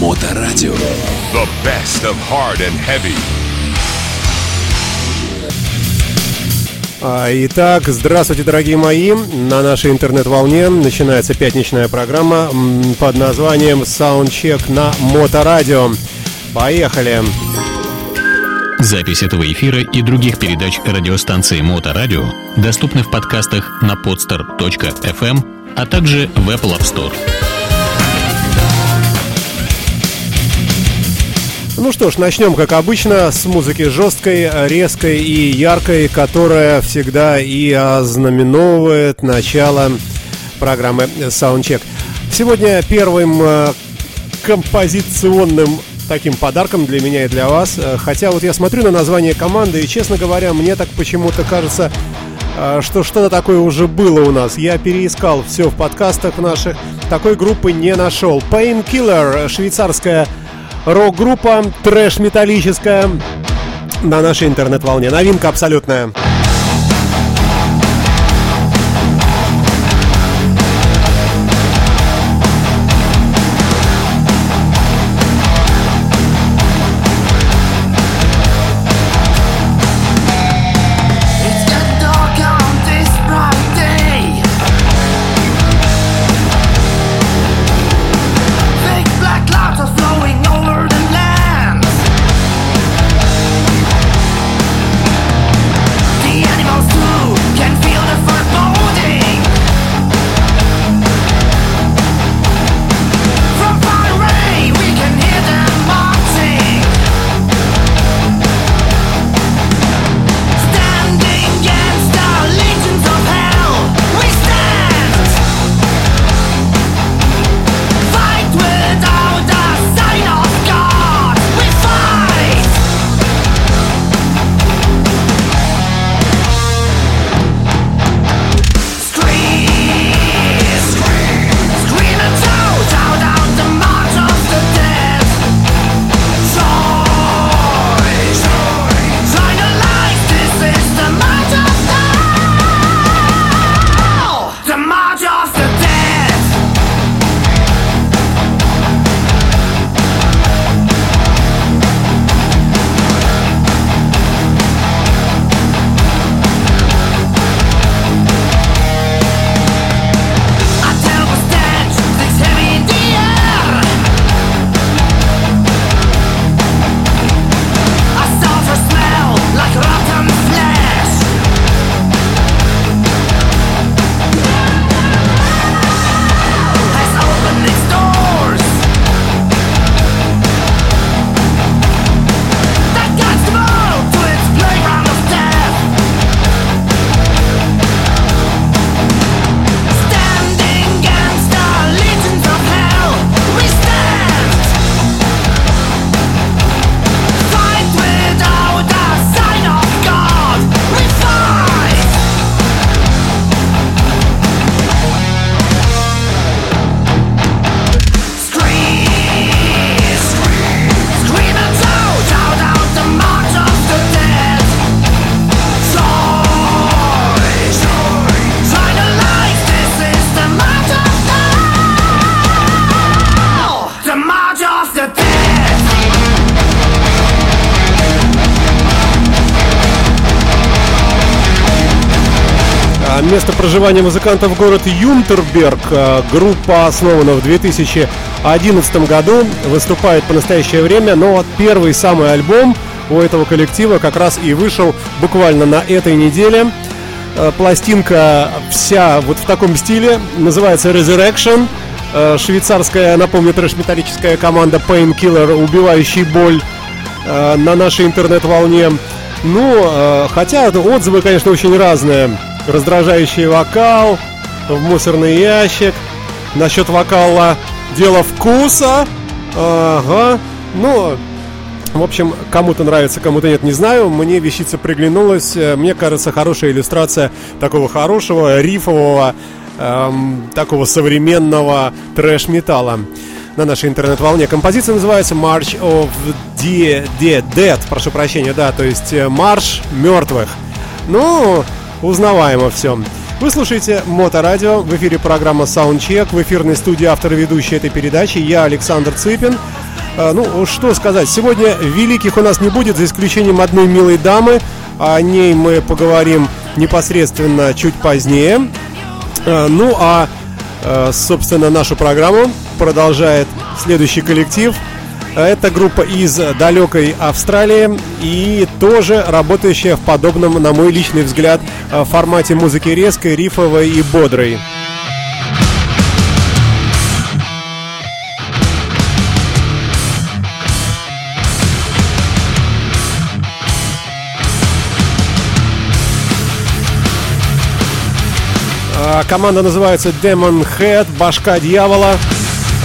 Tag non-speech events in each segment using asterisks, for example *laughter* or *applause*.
Моторадио. The best of hard and heavy. Итак, здравствуйте, дорогие мои. На нашей интернет-волне начинается пятничная программа под названием Soundcheck на Моторадио. Поехали! Запись этого эфира и других передач радиостанции Моторадио доступны в подкастах на podster.fm, а также в Apple App Store. Ну что ж, начнем, как обычно, с музыки жесткой, резкой и яркой, которая всегда и ознаменовывает начало программы Soundcheck. Сегодня первым э, композиционным таким подарком для меня и для вас. Э, Хотя вот я смотрю на название команды, и, честно говоря, мне так почему-то кажется, э, что что-то такое уже было у нас. Я переискал все в подкастах наших, такой группы не нашел. Painkiller, швейцарская рок-группа, трэш-металлическая на нашей интернет-волне. Новинка абсолютная. Место проживания музыкантов город Юнтерберг. А, Группа основана в 2011 году, выступает по настоящее время, но первый самый альбом у этого коллектива как раз и вышел буквально на этой неделе. А, Пластинка вся вот в таком стиле, называется Resurrection. А, Швейцарская, напомню, трэш-металлическая команда Painkiller, убивающий боль на нашей интернет-волне. Ну, хотя отзывы, конечно, очень разные. Раздражающий вокал, в мусорный ящик. Насчет вокала дело вкуса. Ага. Ну, в общем, кому-то нравится, кому-то нет, не знаю. Мне вещица приглянулась. Э, Мне кажется, хорошая иллюстрация такого хорошего, рифового, эм, такого современного трэш-металла на нашей интернет-волне. Композиция называется March of the, the Dead, прошу прощения, да, то есть Марш мертвых. Ну, узнаваемо все. Вы слушаете Моторадио, в эфире программа Soundcheck, в эфирной студии автор и ведущий этой передачи, я Александр Цыпин. А, Ну, что сказать, сегодня великих у нас не будет, за исключением одной милой дамы. О ней мы поговорим непосредственно чуть позднее. А, Ну, а, э, собственно, нашу программу продолжает следующий коллектив. Это группа из далекой Австралии и тоже работающая в подобном, на мой личный взгляд, э, формате музыки резкой, рифовой и бодрой. А, Команда называется Demon Head, башка дьявола.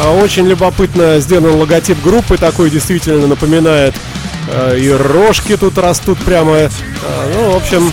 А, Очень любопытно сделан логотип группы, такой действительно напоминает э, и рожки тут растут прямо. э, Ну, в общем,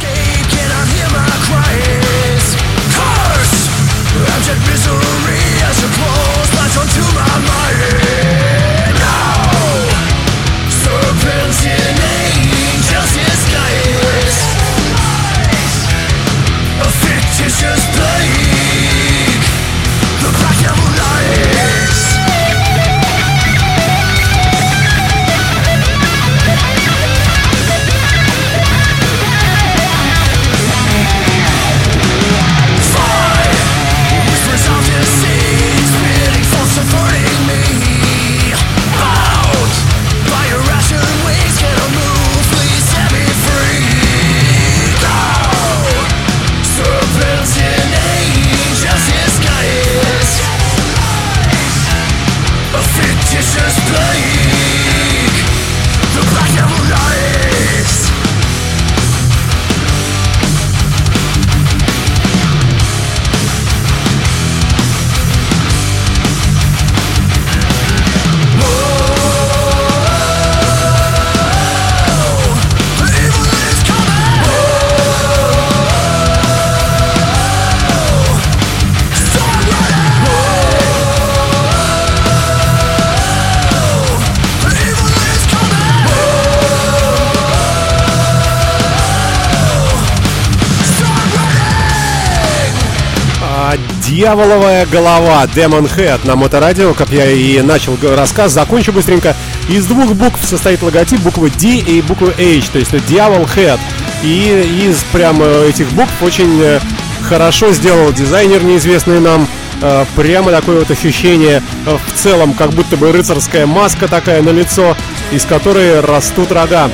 дьяволовая голова Demon Head на моторадио, как я и начал рассказ, закончу быстренько. Из двух букв состоит логотип, буквы D и буквы H, то есть Дьявол Head. И из прямо этих букв очень э, хорошо сделал дизайнер, неизвестный нам. Э, Прямо такое вот ощущение э, в целом, как будто бы рыцарская маска такая на лицо, из которой растут рога.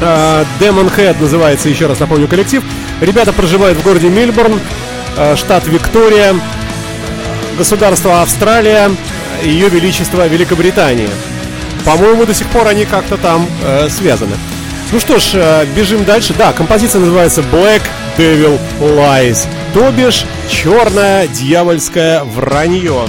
Э, Demon Head называется, еще раз напомню, коллектив. Ребята проживают в городе Мельбурн, э, штат Виктория, государство Австралия, ее величество Великобритания. По-моему, до сих пор они как-то там э, связаны. Ну что ж, э, бежим дальше. Да, композиция называется Black Devil Lies. То бишь, черное дьявольское вранье.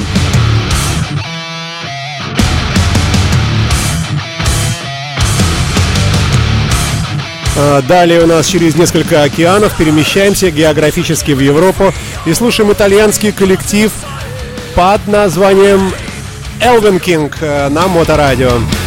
Далее у нас через несколько океанов перемещаемся географически в Европу и слушаем итальянский коллектив под названием Elven King э, на Моторадио. With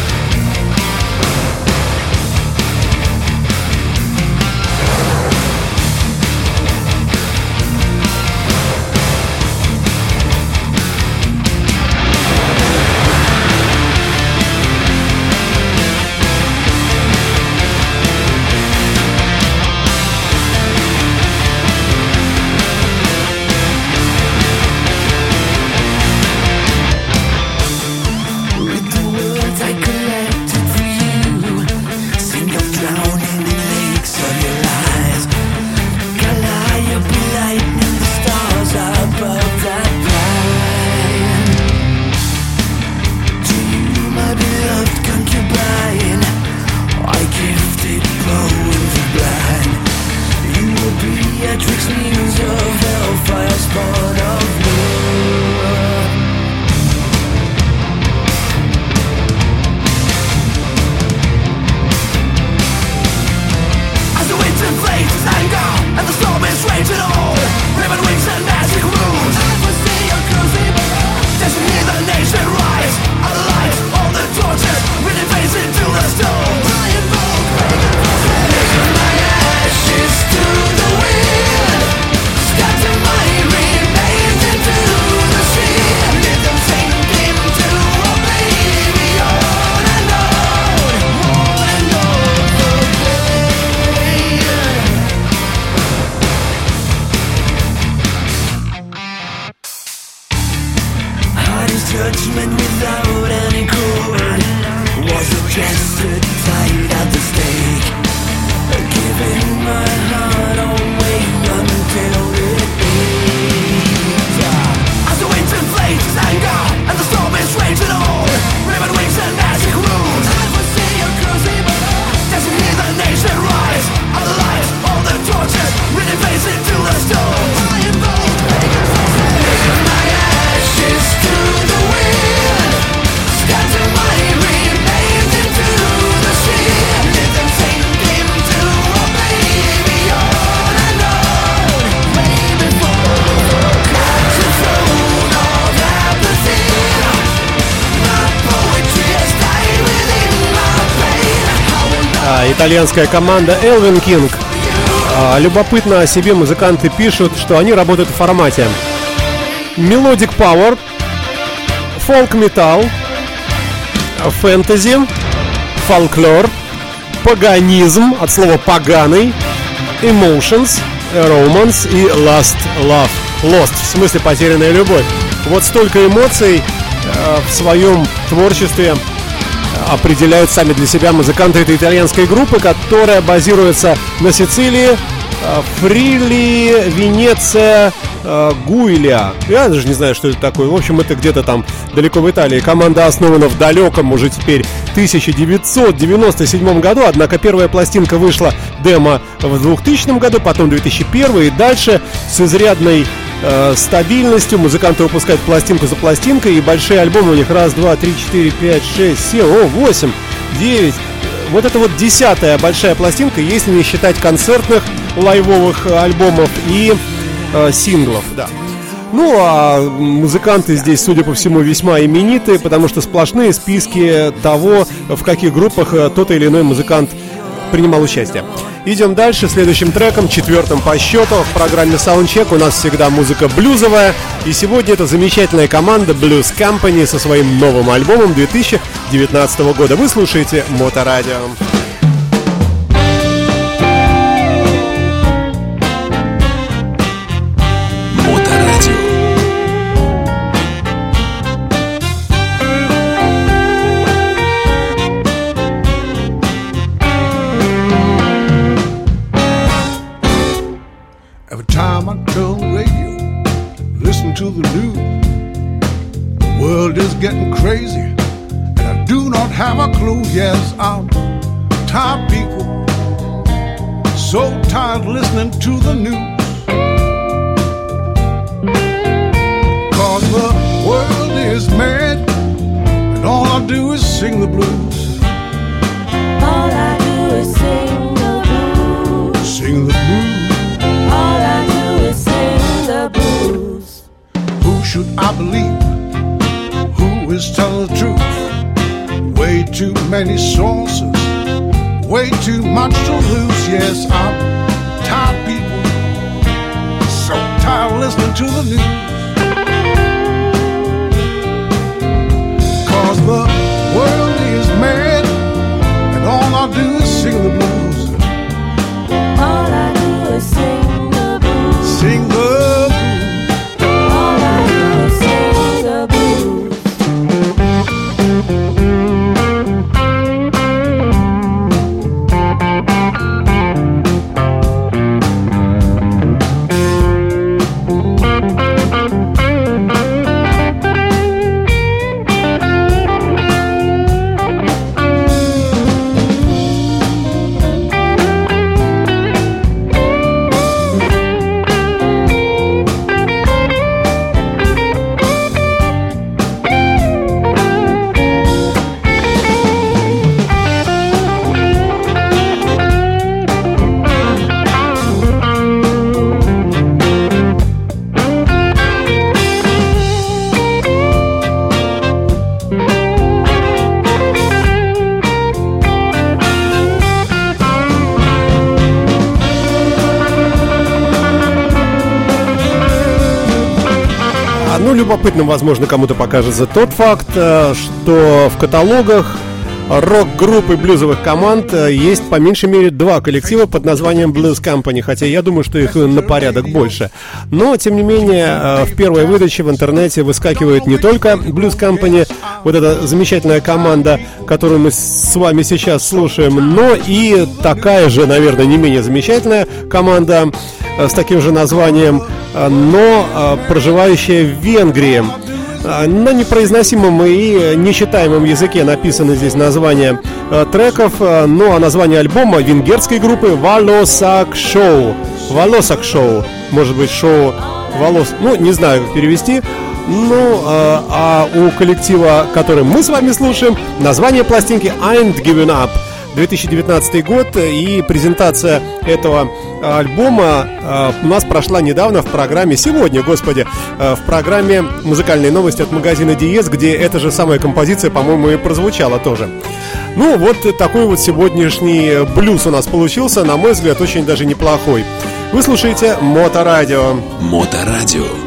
итальянская команда Elvin King. А, любопытно о себе музыканты пишут, что они работают в формате Melodic Power, Folk Metal, Фэнтези, Фолклор, Паганизм, от слова поганый, Emotions, Romance и Last Love. Lost, в смысле потерянная любовь. Вот столько эмоций э, в своем творчестве определяют сами для себя музыканты этой итальянской группы, которая базируется на Сицилии, э, Фрили, Венеция, э, Гуилья. Я даже не знаю, что это такое. В общем, это где-то там далеко в Италии. Команда основана в далеком уже теперь 1997 году, однако первая пластинка вышла демо в 2000 году, потом 2001 и дальше с изрядной э, стабильностью. Музыканты выпускают пластинку за пластинкой, и большие альбомы у них раз, два, три, четыре, пять, шесть, семь, о, восемь, девять. Вот это вот десятая большая пластинка, если не считать концертных лайвовых альбомов и э, синглов, да. Ну, а музыканты здесь, судя по всему, весьма именитые, потому что сплошные списки того, в каких группах э, тот или иной музыкант принимал участие. Идем дальше, следующим треком, четвертым по счету в программе Soundcheck у нас всегда музыка блюзовая. И сегодня это замечательная команда Blues Company со своим новым альбомом 2019 года. Вы слушаете Моторадио. Моторадио. Many sources, way too much to lose. Yes, I'm tired, people, so tired listening to the news. Cause the world is mad, and all I do is sing the blues. Любопытным, возможно, кому-то покажется тот факт, э, что в каталогах рок-групп и блюзовых команд э, есть по меньшей мере два коллектива под названием Blues Company, хотя я думаю, что их на порядок больше. Но, тем не менее, э, в первой выдаче в интернете выскакивает не только Blues Company, вот эта замечательная команда, которую мы с вами сейчас слушаем, но и такая же, наверное, не менее замечательная команда с таким же названием, э, но э, проживающая в Венгрии. На непроизносимом и нечитаемом языке написано здесь название э, треков, э, ну а название альбома венгерской группы Волосак Шоу. Волосак Шоу. Может быть, шоу волос. Ну, не знаю, как перевести. Ну, э, а у коллектива, который мы с вами слушаем, название пластинки Ain't Giving Up. 2019 год и презентация этого э, альбома э, у нас прошла недавно в программе, сегодня, господи, э, в программе «Музыкальные новости» от магазина Диез, где эта же самая композиция, по-моему, и прозвучала тоже. Ну, вот такой вот сегодняшний блюз у нас получился, на мой взгляд, очень даже неплохой. Вы слушаете Моторадио. Моторадио.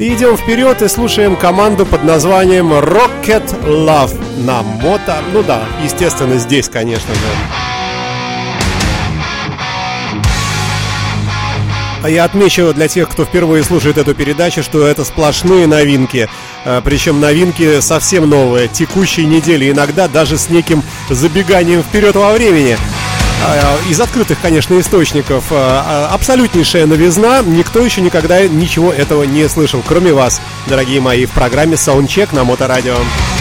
И идем вперед и слушаем команду под названием Rocket Love на мото... Ну да, естественно, здесь, конечно же. А я отмечу для тех, кто впервые слушает эту передачу, что это сплошные новинки. А, Причем новинки совсем новые, текущей недели, иногда даже с неким забеганием вперед во времени. А, Из открытых, конечно, источников а, а, абсолютнейшая новизна. Никто еще никогда ничего этого не слышал, кроме вас, дорогие мои, в программе Soundcheck на Моторадио. Here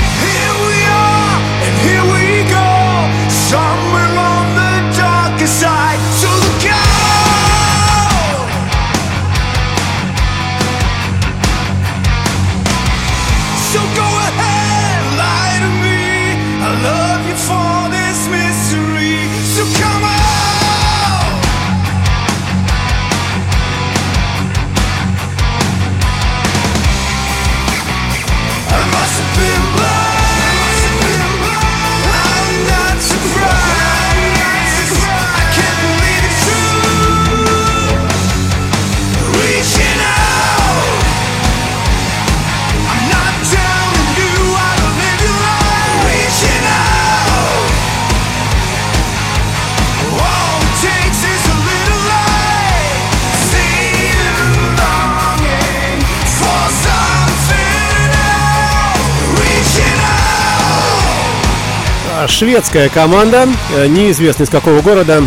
Шведская команда, э, неизвестно из какого города.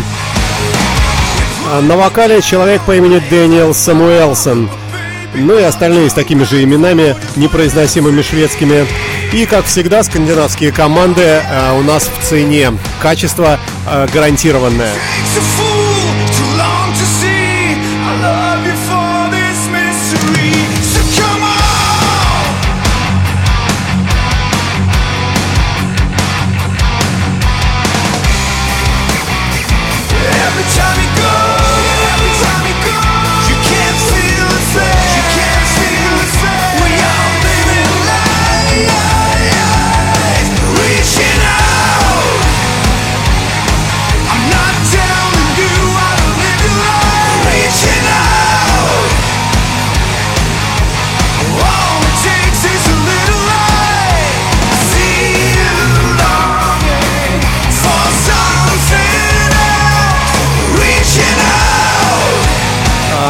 А, На вокале человек по имени Дэниел Самуэлсон. Ну и остальные с такими же именами, непроизносимыми шведскими. И, как всегда, скандинавские команды э, у нас в цене. Качество э, гарантированное.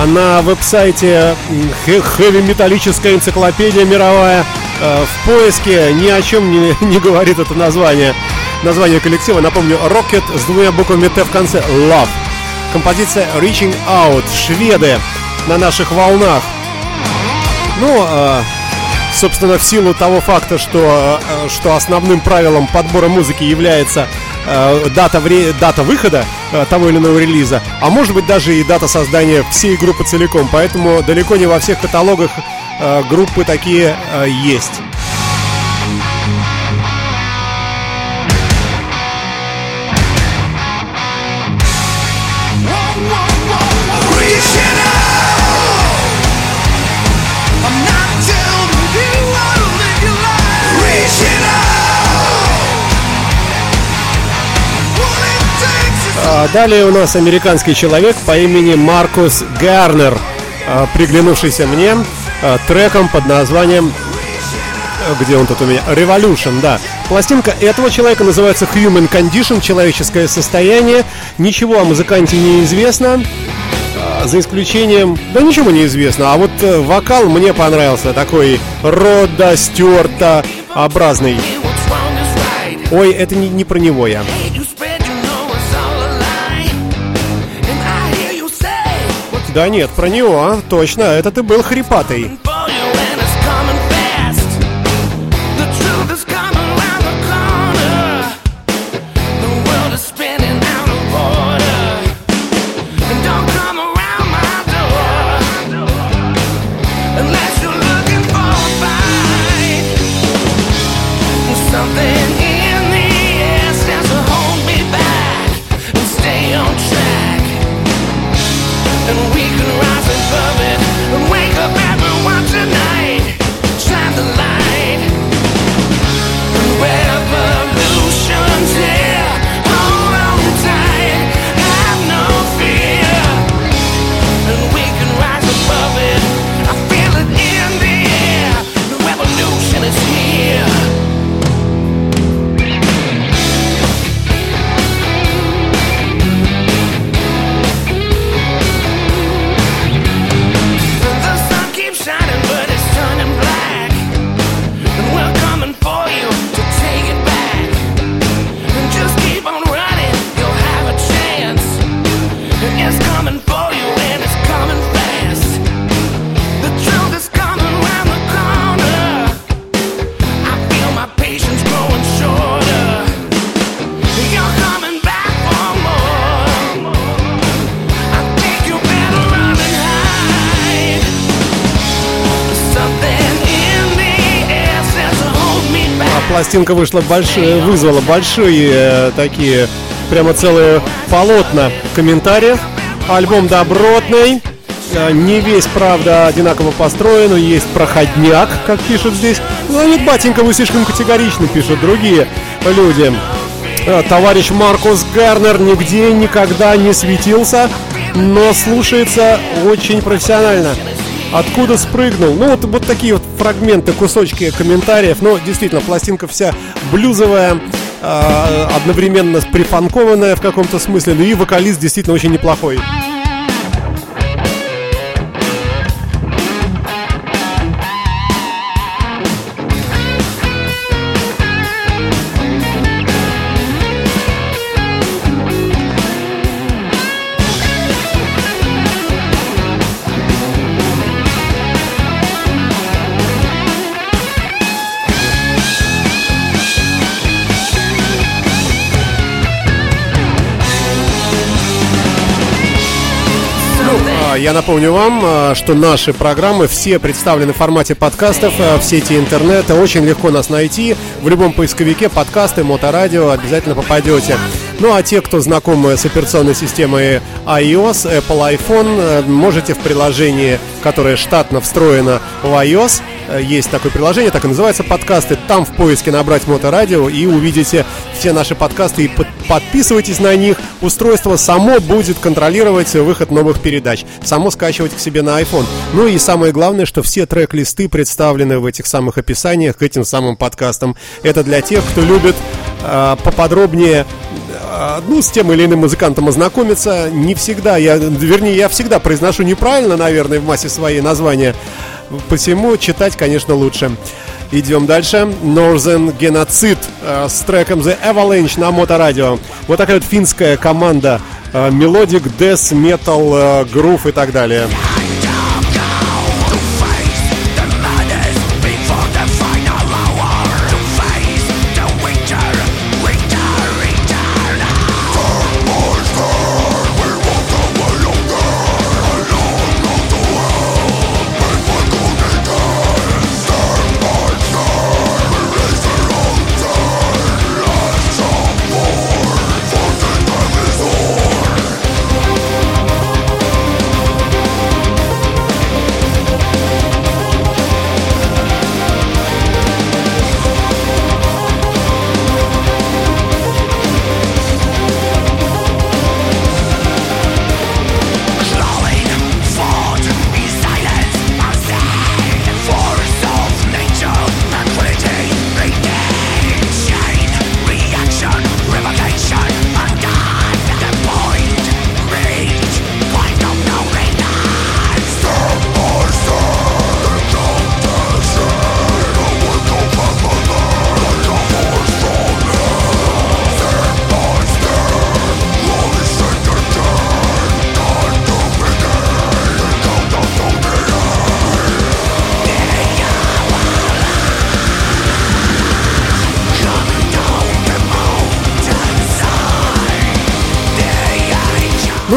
На веб-сайте хэви-металлическая энциклопедия мировая э, в поиске ни о чем не, *laughs* не говорит это название. Название коллектива, напомню, Rocket с двумя буквами Т в конце, Love. Композиция Reaching Out, шведы на наших волнах. Ну, э, собственно, в силу того факта, что, э, что основным правилом подбора музыки является э, дата, вре- дата выхода э, того или иного релиза, а может быть даже и дата создания всей группы целиком. Поэтому далеко не во всех каталогах э, группы такие э, есть. Далее у нас американский человек по имени Маркус Гарнер, а, приглянувшийся мне а, треком под названием где он тут у меня? Revolution, да. Пластинка этого человека называется Human Condition, человеческое состояние. Ничего о музыканте не известно. а, За исключением... Да ничего не известно. А вот э, вокал мне понравился. Такой Рода Стюарта образный. Ой, это не, не про него я. Да нет, про него, точно. Это ты был хрипатый. Пластинка вышла большая, вызвала большие э, такие, прямо целые полотна комментариев. Альбом добротный. Э, Не весь, правда, одинаково построен, но есть проходняк, как пишут здесь. Ну, нет, батенька, вы слишком категорично, пишут другие люди. Э, Товарищ Маркус Гарнер нигде никогда не светился, но слушается очень профессионально. Откуда спрыгнул? Ну, вот, вот такие вот фрагменты, кусочки комментариев. Но действительно, пластинка вся блюзовая, э, одновременно прифанкованная в каком-то смысле. Ну и вокалист действительно очень неплохой. Я напомню вам, а, что наши программы все представлены в формате подкастов а, в сети интернета. Очень легко нас найти. В любом поисковике подкасты, моторадио обязательно попадете. Ну а те, кто знакомы с операционной системой iOS, Apple iPhone, э, можете в приложении, которое штатно встроено в iOS, э, есть такое приложение, так и называется подкасты. Там в поиске набрать моторадио и увидите все наши подкасты и под- подписывайтесь на них. Устройство само будет контролировать выход новых передач, само скачивать к себе на iPhone. Ну и самое главное, что все трек-листы представлены в этих самых описаниях к этим самым подкастам. Это для тех, кто любит э, поподробнее э, ну, с тем или иным музыкантом ознакомиться. Не всегда, я, вернее, я всегда произношу неправильно, наверное, в массе своей названия. Посему читать, конечно, лучше. Идем дальше. Northern Genocide э, с треком The Avalanche на Моторадио. Вот такая вот финская команда. э, Мелодик, Death, Metal, э, Groove и так далее.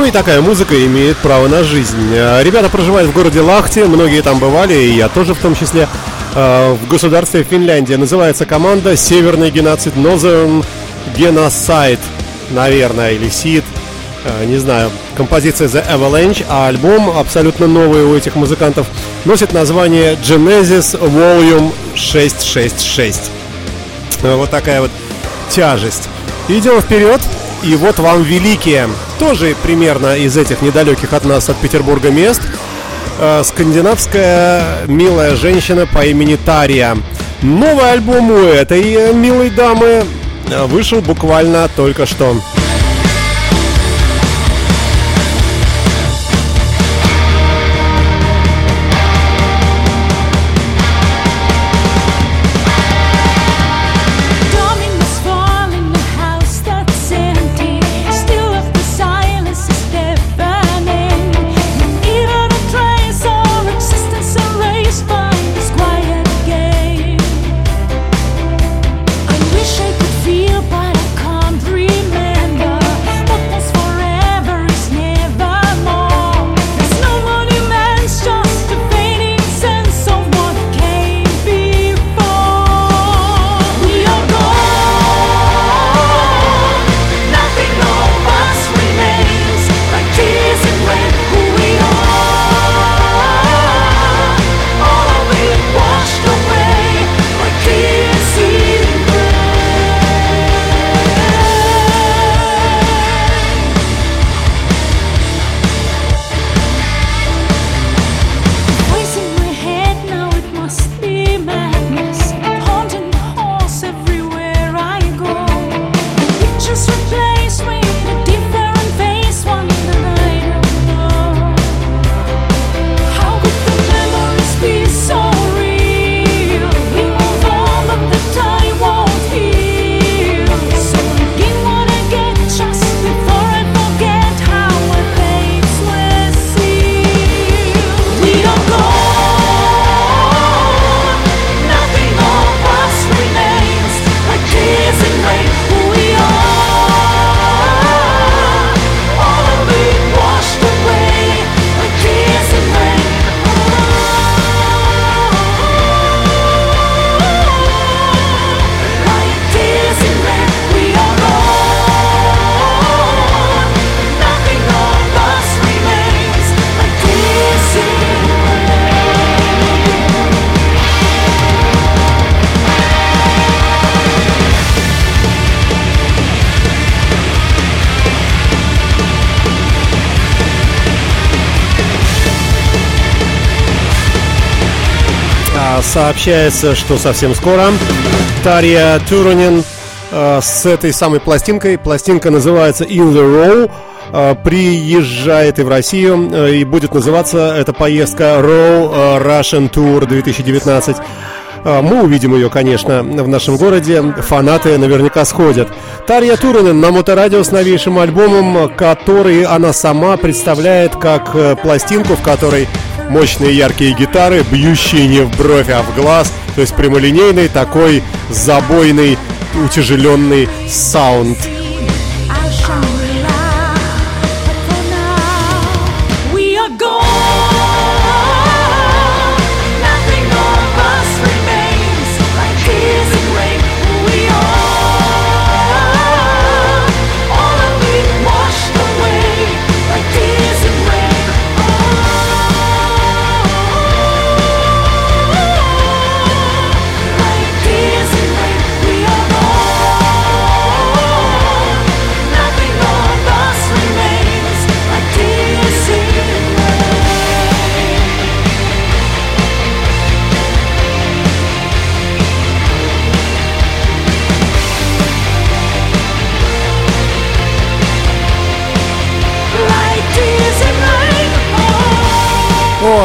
И такая музыка имеет право на жизнь. Э, Ребята проживают в городе Лахте, многие там бывали, и я тоже в том числе. Э, В государстве Финляндия называется команда Северный геноцид Northern Genocide, наверное, или Сид, Э, не знаю. Композиция The Avalanche, а альбом абсолютно новый у этих музыкантов носит название Genesis Volume 666. Э, Вот такая вот тяжесть. Идем вперед. И вот вам великие. Тоже примерно из этих недалеких от нас, от Петербурга мест. Э, Скандинавская милая женщина по имени Тария. Новый альбом у этой э, милой дамы э, вышел буквально только что. Сообщается, что совсем скоро Тарья Турунин э, с этой самой пластинкой, пластинка называется In the Row, э, приезжает и в Россию, э, и будет называться эта поездка Row э, Russian Tour 2019. Э, Мы увидим ее, конечно, в нашем городе. Фанаты наверняка сходят. Тарья Турунин на моторадио с новейшим альбомом, который она сама представляет как э, пластинку, в которой мощные яркие гитары, бьющие не в бровь, а в глаз. То есть прямолинейный такой забойный, утяжеленный саунд.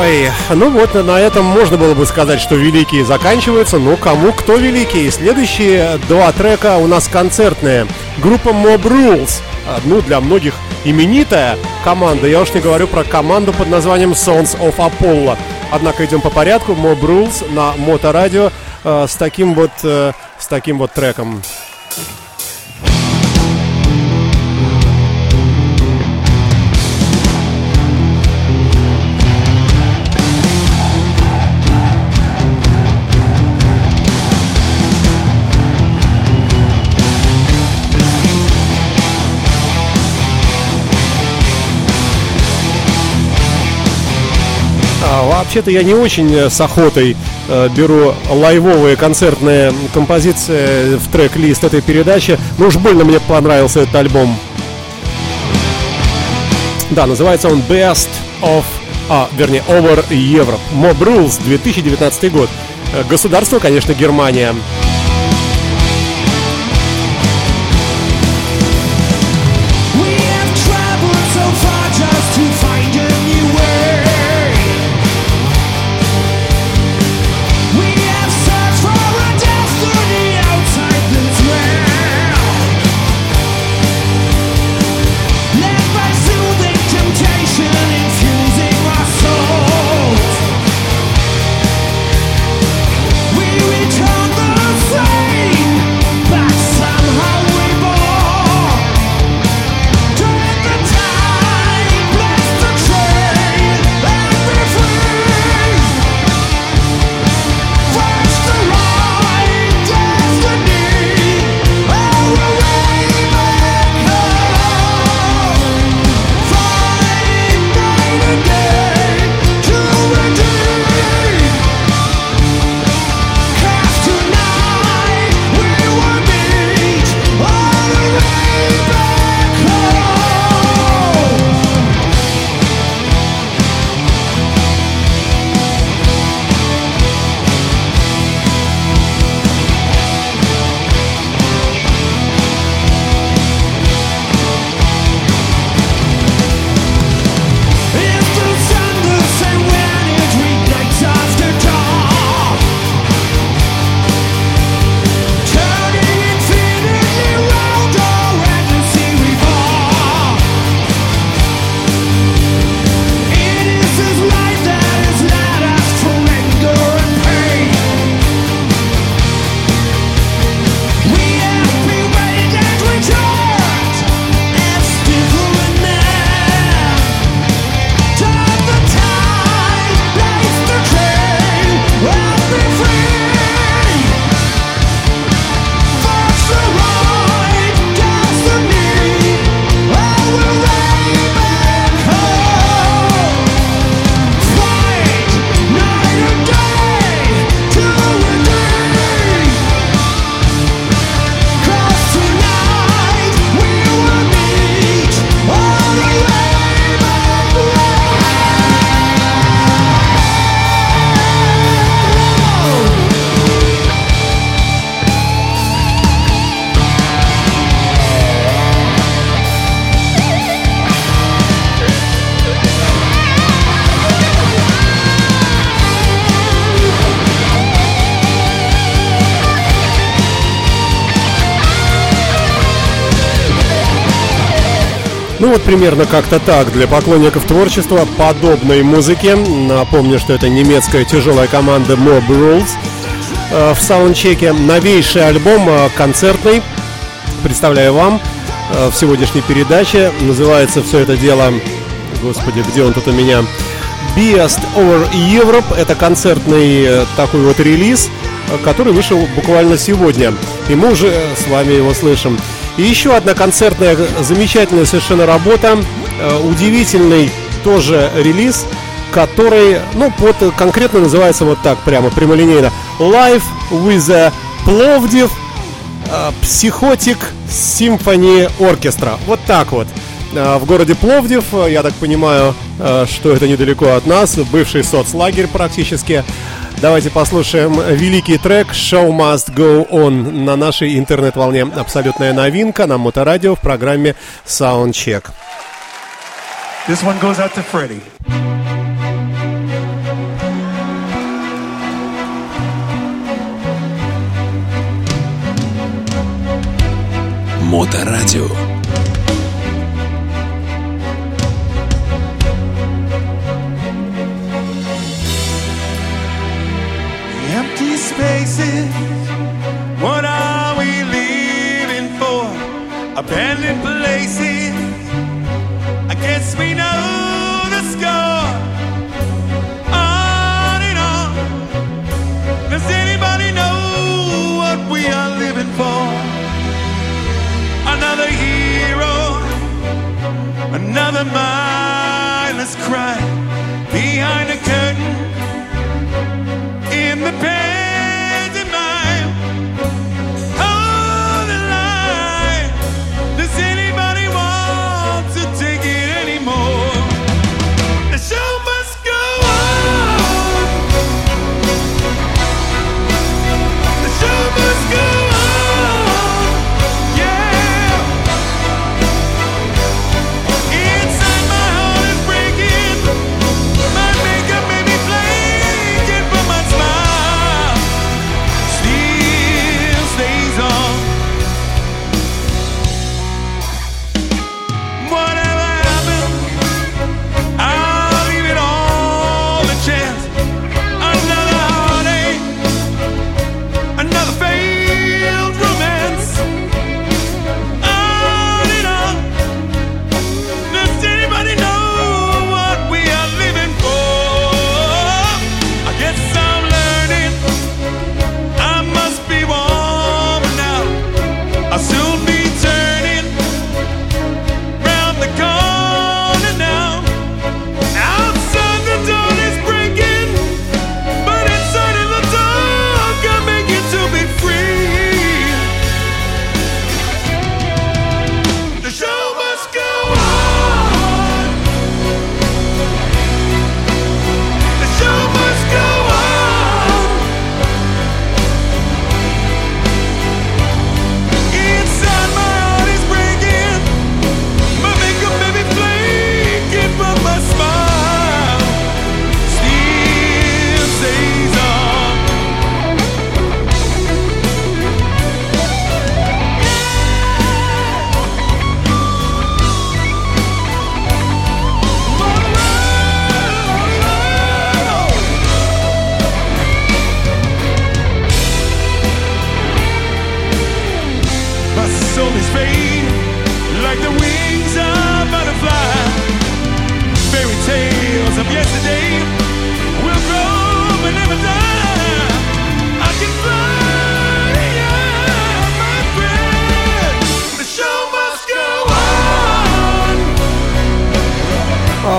Ой, ну вот на этом можно было бы сказать, что великие заканчиваются, но кому кто великий. Следующие два трека у нас концертные. Группа Mob Rules. Ну, для многих именитая команда. Я уж не говорю про команду под названием Sons of Apollo. Однако идем по порядку. Mob Rules на моторадио э, с таким вот э, с таким вот треком. Вообще-то я не очень э, с охотой э, беру лайвовые концертные композиции в трек-лист этой передачи. Но уж больно мне понравился этот альбом. Да, называется он Best of, а, вернее, Over Europe. Mob Rules, 2019 год. Э, Государство, конечно, Германия. We примерно как-то так для поклонников творчества подобной музыки. Напомню, что это немецкая тяжелая команда Mob Rules. Э, В саундчеке новейший альбом э, концертный. Представляю вам э, в сегодняшней передаче. Называется все это дело... Господи, где он тут у меня? Best Over Europe. Это концертный такой вот релиз, который вышел буквально сегодня. И мы уже с вами его слышим. И еще одна концертная, замечательная совершенно работа. э, Удивительный тоже релиз, который, ну, под, конкретно называется вот так, прямо прямолинейно. Live with the Plovdiv Psychotic Symphony Orchestra. Вот так вот. Э, В городе Пловдив, э, я так понимаю, что это недалеко от нас, бывший соцлагерь практически. Давайте послушаем великий трек Show Must Go On на нашей интернет-волне. Абсолютная новинка на Моторадио в программе Soundcheck. This one goes out to Freddie. Моторадио. Spaces. What are we leaving for? Abandoned places. I guess we know the score. On and on. Does anybody know what we are living for? Another hero. Another mindless crime. behind the curtain in the.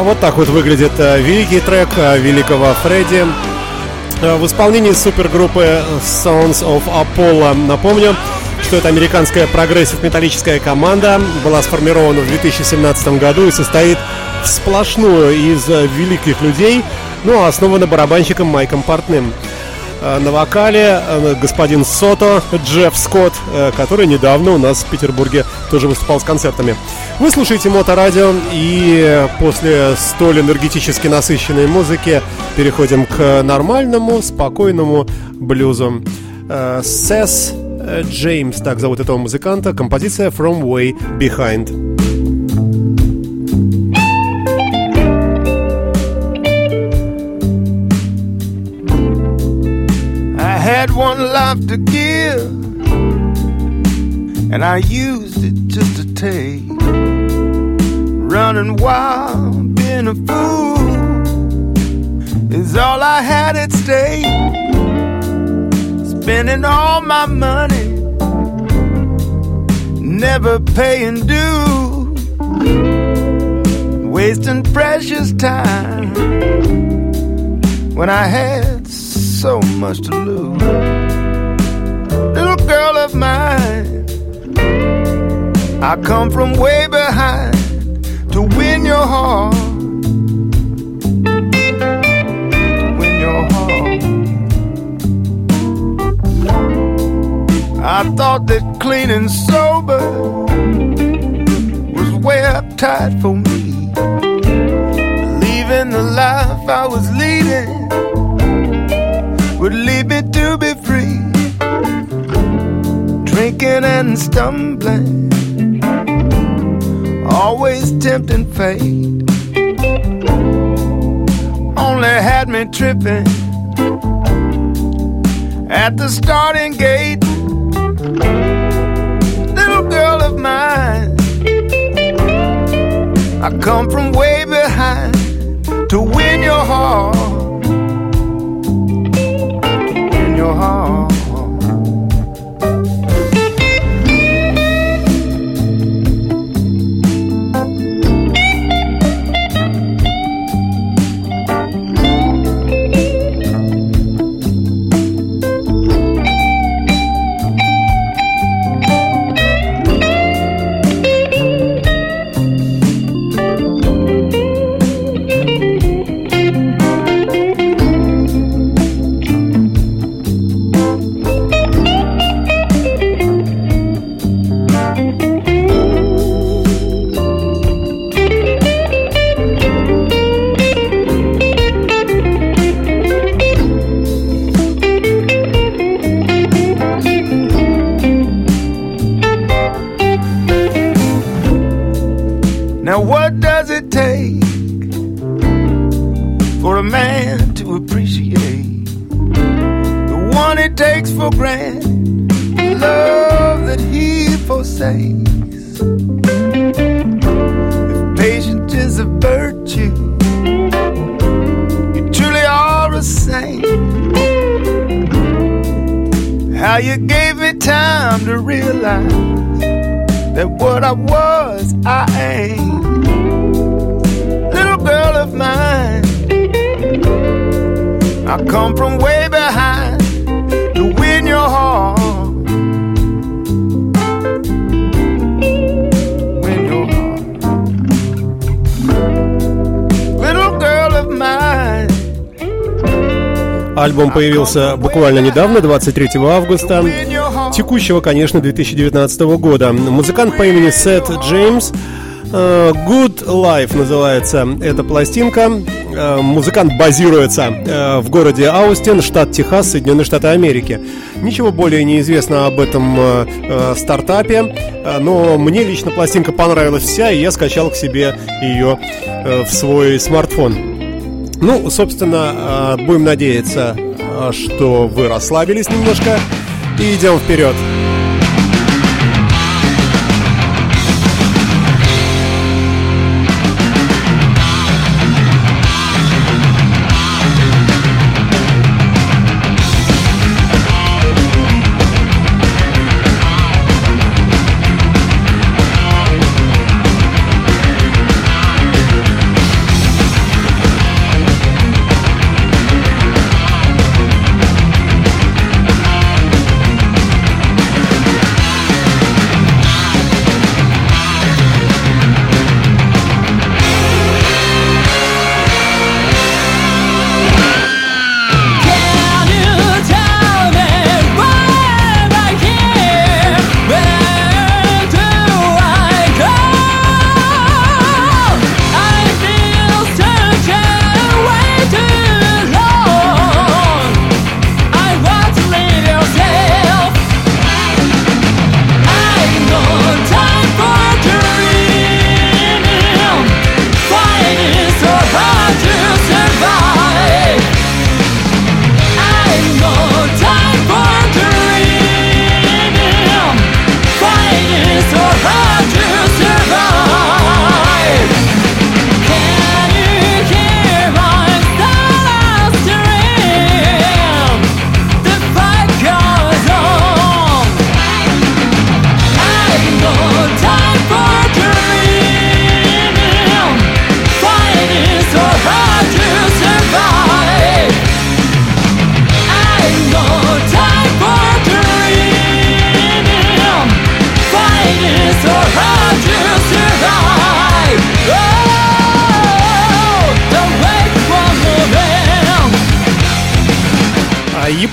Вот так вот выглядит э, великий трек э, великого Фредди э, в исполнении супергруппы Sons of Apollo. Напомню, что это американская прогрессив-металлическая команда, была сформирована в 2017 году и состоит сплошную из великих людей, ну а основана барабанщиком Майком Портным. Э, На вокале э, господин Сото, Джефф Скотт, э, который недавно у нас в Петербурге тоже выступал с концертами. Вы слушаете Моторадио, и после столь энергетически насыщенной музыки переходим к нормальному, спокойному блюзу. Э, Джеймс, так зовут этого музыканта, композиция From Way Behind. Life to give, and I used it just to take. Running wild, being a fool, is all I had at stake. Spending all my money, never paying due, wasting precious time when I had so much to lose. Girl of mine, I come from way behind to win your heart. Win your heart. I thought that clean and sober was way uptight for me. Believing the life I was Drinking and stumbling, always tempting fate. Only had me tripping at the starting gate. Little girl of mine, I come from way behind to win your heart. in your heart. That what I was, I ain't. Little girl of mine, I come from way behind to win your heart. Win your heart. Little girl of mine. Альбом появился буквально недавно, 23 августа. Текущего, конечно, 2019 года. Музыкант по имени Сет Джеймс. э, Good Life называется эта пластинка. Э, Музыкант базируется э, в городе Аустин, штат Техас, Соединенные Штаты Америки. Ничего более не известно об этом стартапе, но мне лично пластинка понравилась вся, и я скачал к себе ее в свой смартфон. Ну, собственно, будем надеяться, что вы расслабились немножко и идем вперед.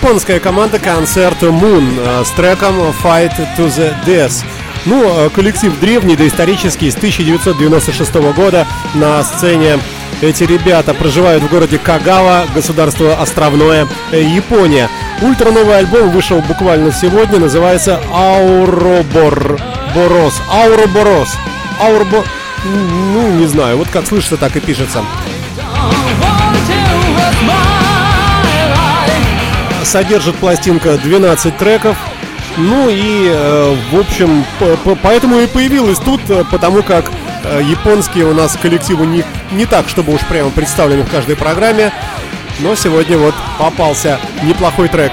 Японская команда Concert Moon э, с треком Fight to the Death. Ну, э, коллектив древний, доисторический, с 1996 года на сцене эти ребята проживают в городе Кагава, государство островное, э, Япония. Ультра новый альбом вышел буквально сегодня, называется Ауробор... Борос. Ауроборос. Аурбо... Ну, не знаю, вот как слышится, так и пишется. Содержит пластинка 12 треков. Ну и, э, в общем, поэтому и появилась тут, э, потому как э, японские у нас коллективы не, не так, чтобы уж прямо представлены в каждой программе. Но сегодня вот попался неплохой трек.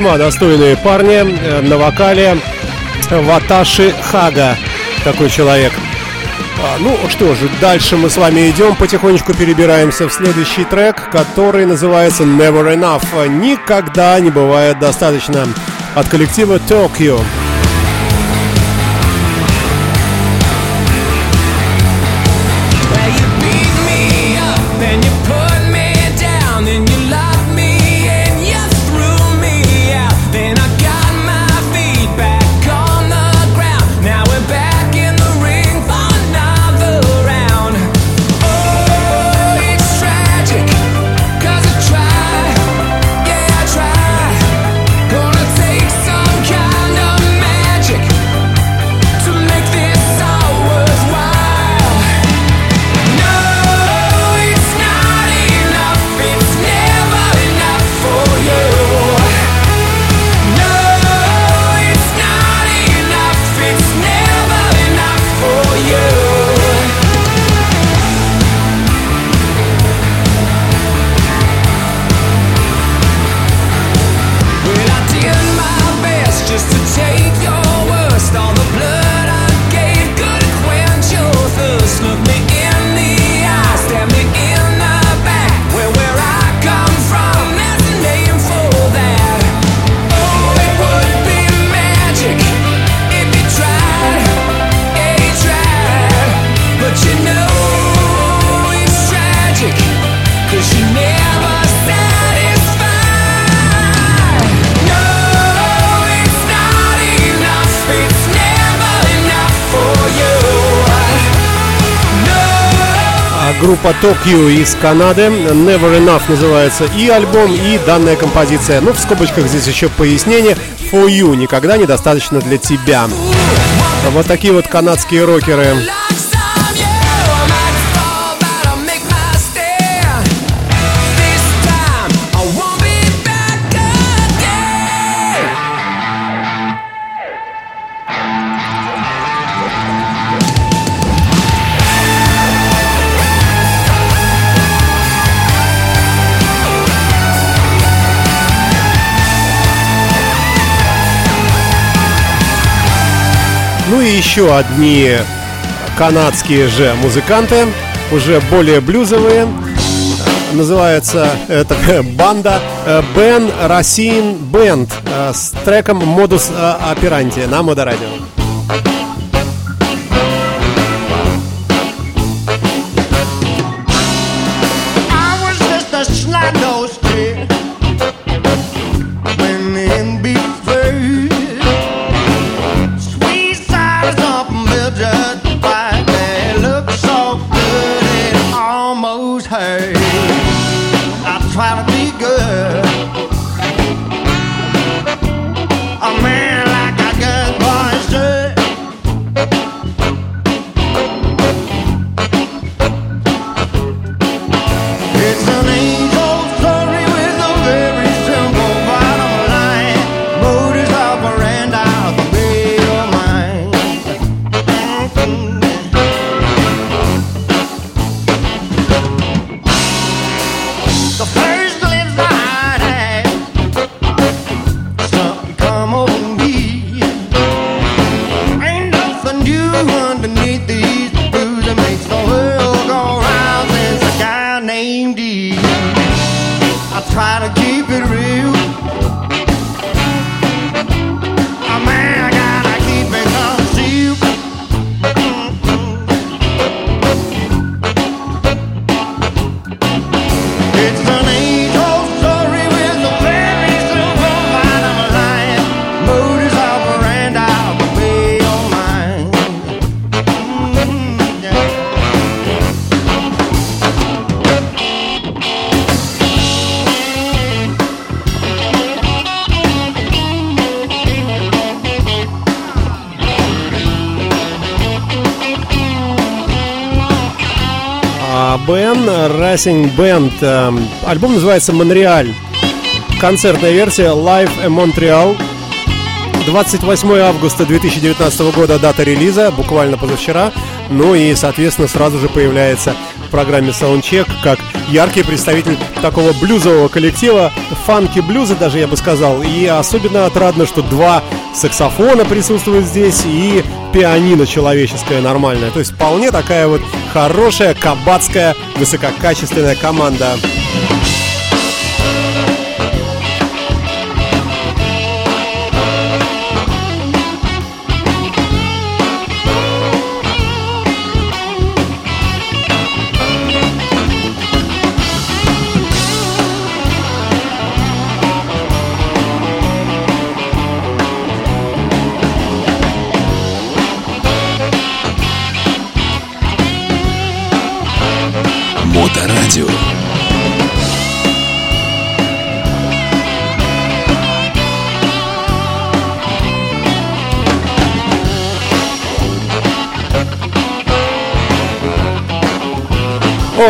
весьма достойные парни э, на вокале. Ваташи Хага, такой человек. А, ну что же, дальше мы с вами идем, потихонечку перебираемся в следующий трек, который называется Never Enough. Никогда не бывает достаточно. От коллектива Tokyo. группа Tokyo из Канады. Never Enough называется и альбом, и данная композиция. Ну, в скобочках здесь еще пояснение. For you никогда недостаточно для тебя. Вот такие вот канадские рокеры. Ну и еще одни канадские же музыканты, уже более блюзовые. Называется эта *laughs* банда э, Бен Racine Band э, с треком Модус э, Операнти на Модорадио. радио. Racing Band. Эм, альбом называется «Монреаль». Концертная версия «Live in Montreal». 28 августа 2019 года дата релиза, буквально позавчера. Ну и, соответственно, сразу же появляется программе Soundcheck как яркий представитель такого блюзового коллектива, фанки-блюза даже, я бы сказал. И особенно отрадно, что два саксофона присутствуют здесь и пианино человеческое нормальное. То есть вполне такая вот хорошая, кабацкая, высококачественная команда. Моторадио.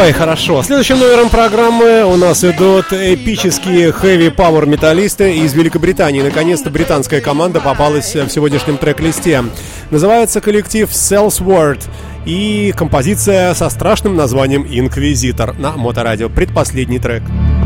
Ой, хорошо. Следующим номером программы у нас идут эпические heavy power металлисты из Великобритании. Наконец-то британская команда попалась в сегодняшнем трек-листе. Называется коллектив Salesword и композиция со страшным названием Инквизитор на Моторадио. Предпоследний трек. Shut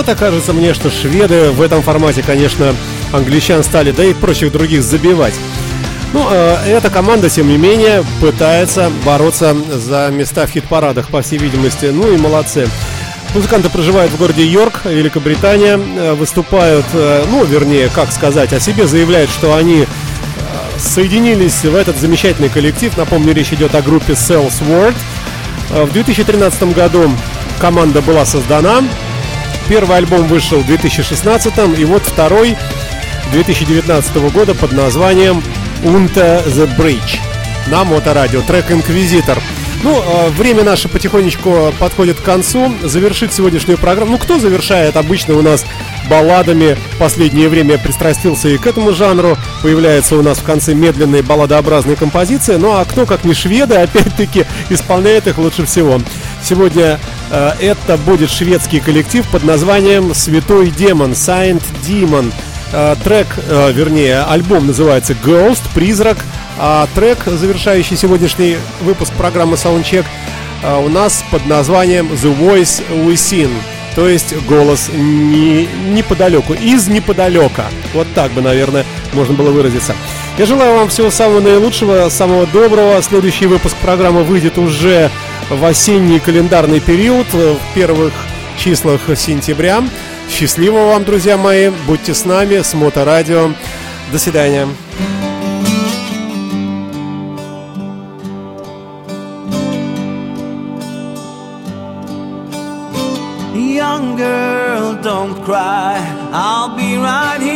Что-то кажется мне, что шведы в этом формате, конечно, англичан стали, да и прочих других забивать. Ну, э, эта команда, тем не менее, пытается бороться за места в хит-парадах, по всей видимости. Ну и молодцы. Музыканты проживают в городе Йорк, Великобритания, э, выступают, э, ну, вернее, как сказать, о себе заявляют, что они э, соединились в этот замечательный коллектив. Напомню, речь идет о группе Cells World. В 2013 году команда была создана. Первый альбом вышел в 2016 и вот второй 2019 года под названием Unter the Bridge на моторадио. Трек Инквизитор. Ну, э, время наше потихонечку подходит к концу. Завершить сегодняшнюю программу. Ну, кто завершает? Обычно у нас балладами. Последнее время пристрастился и к этому жанру. Появляется у нас в конце медленные балладообразные композиции. Ну, а кто, как не шведы, *laughs* опять-таки, исполняет их лучше всего. Сегодня э, это будет шведский коллектив под названием «Святой демон», «Saint Demon». Э, трек, э, вернее, альбом называется Ghost, Призрак, а трек, завершающий сегодняшний выпуск программы Soundcheck, э, у нас под названием The Voice Within, то есть голос не, неподалеку, из неподалека. Вот так бы, наверное, можно было выразиться. Я желаю вам всего самого наилучшего, самого доброго. Следующий выпуск программы выйдет уже в осенний календарный период, э, в первых числах сентября. Счастливо вам, друзья мои. Будьте с нами, с Моторадио. До свидания. Young girl, don't cry. I'll be right here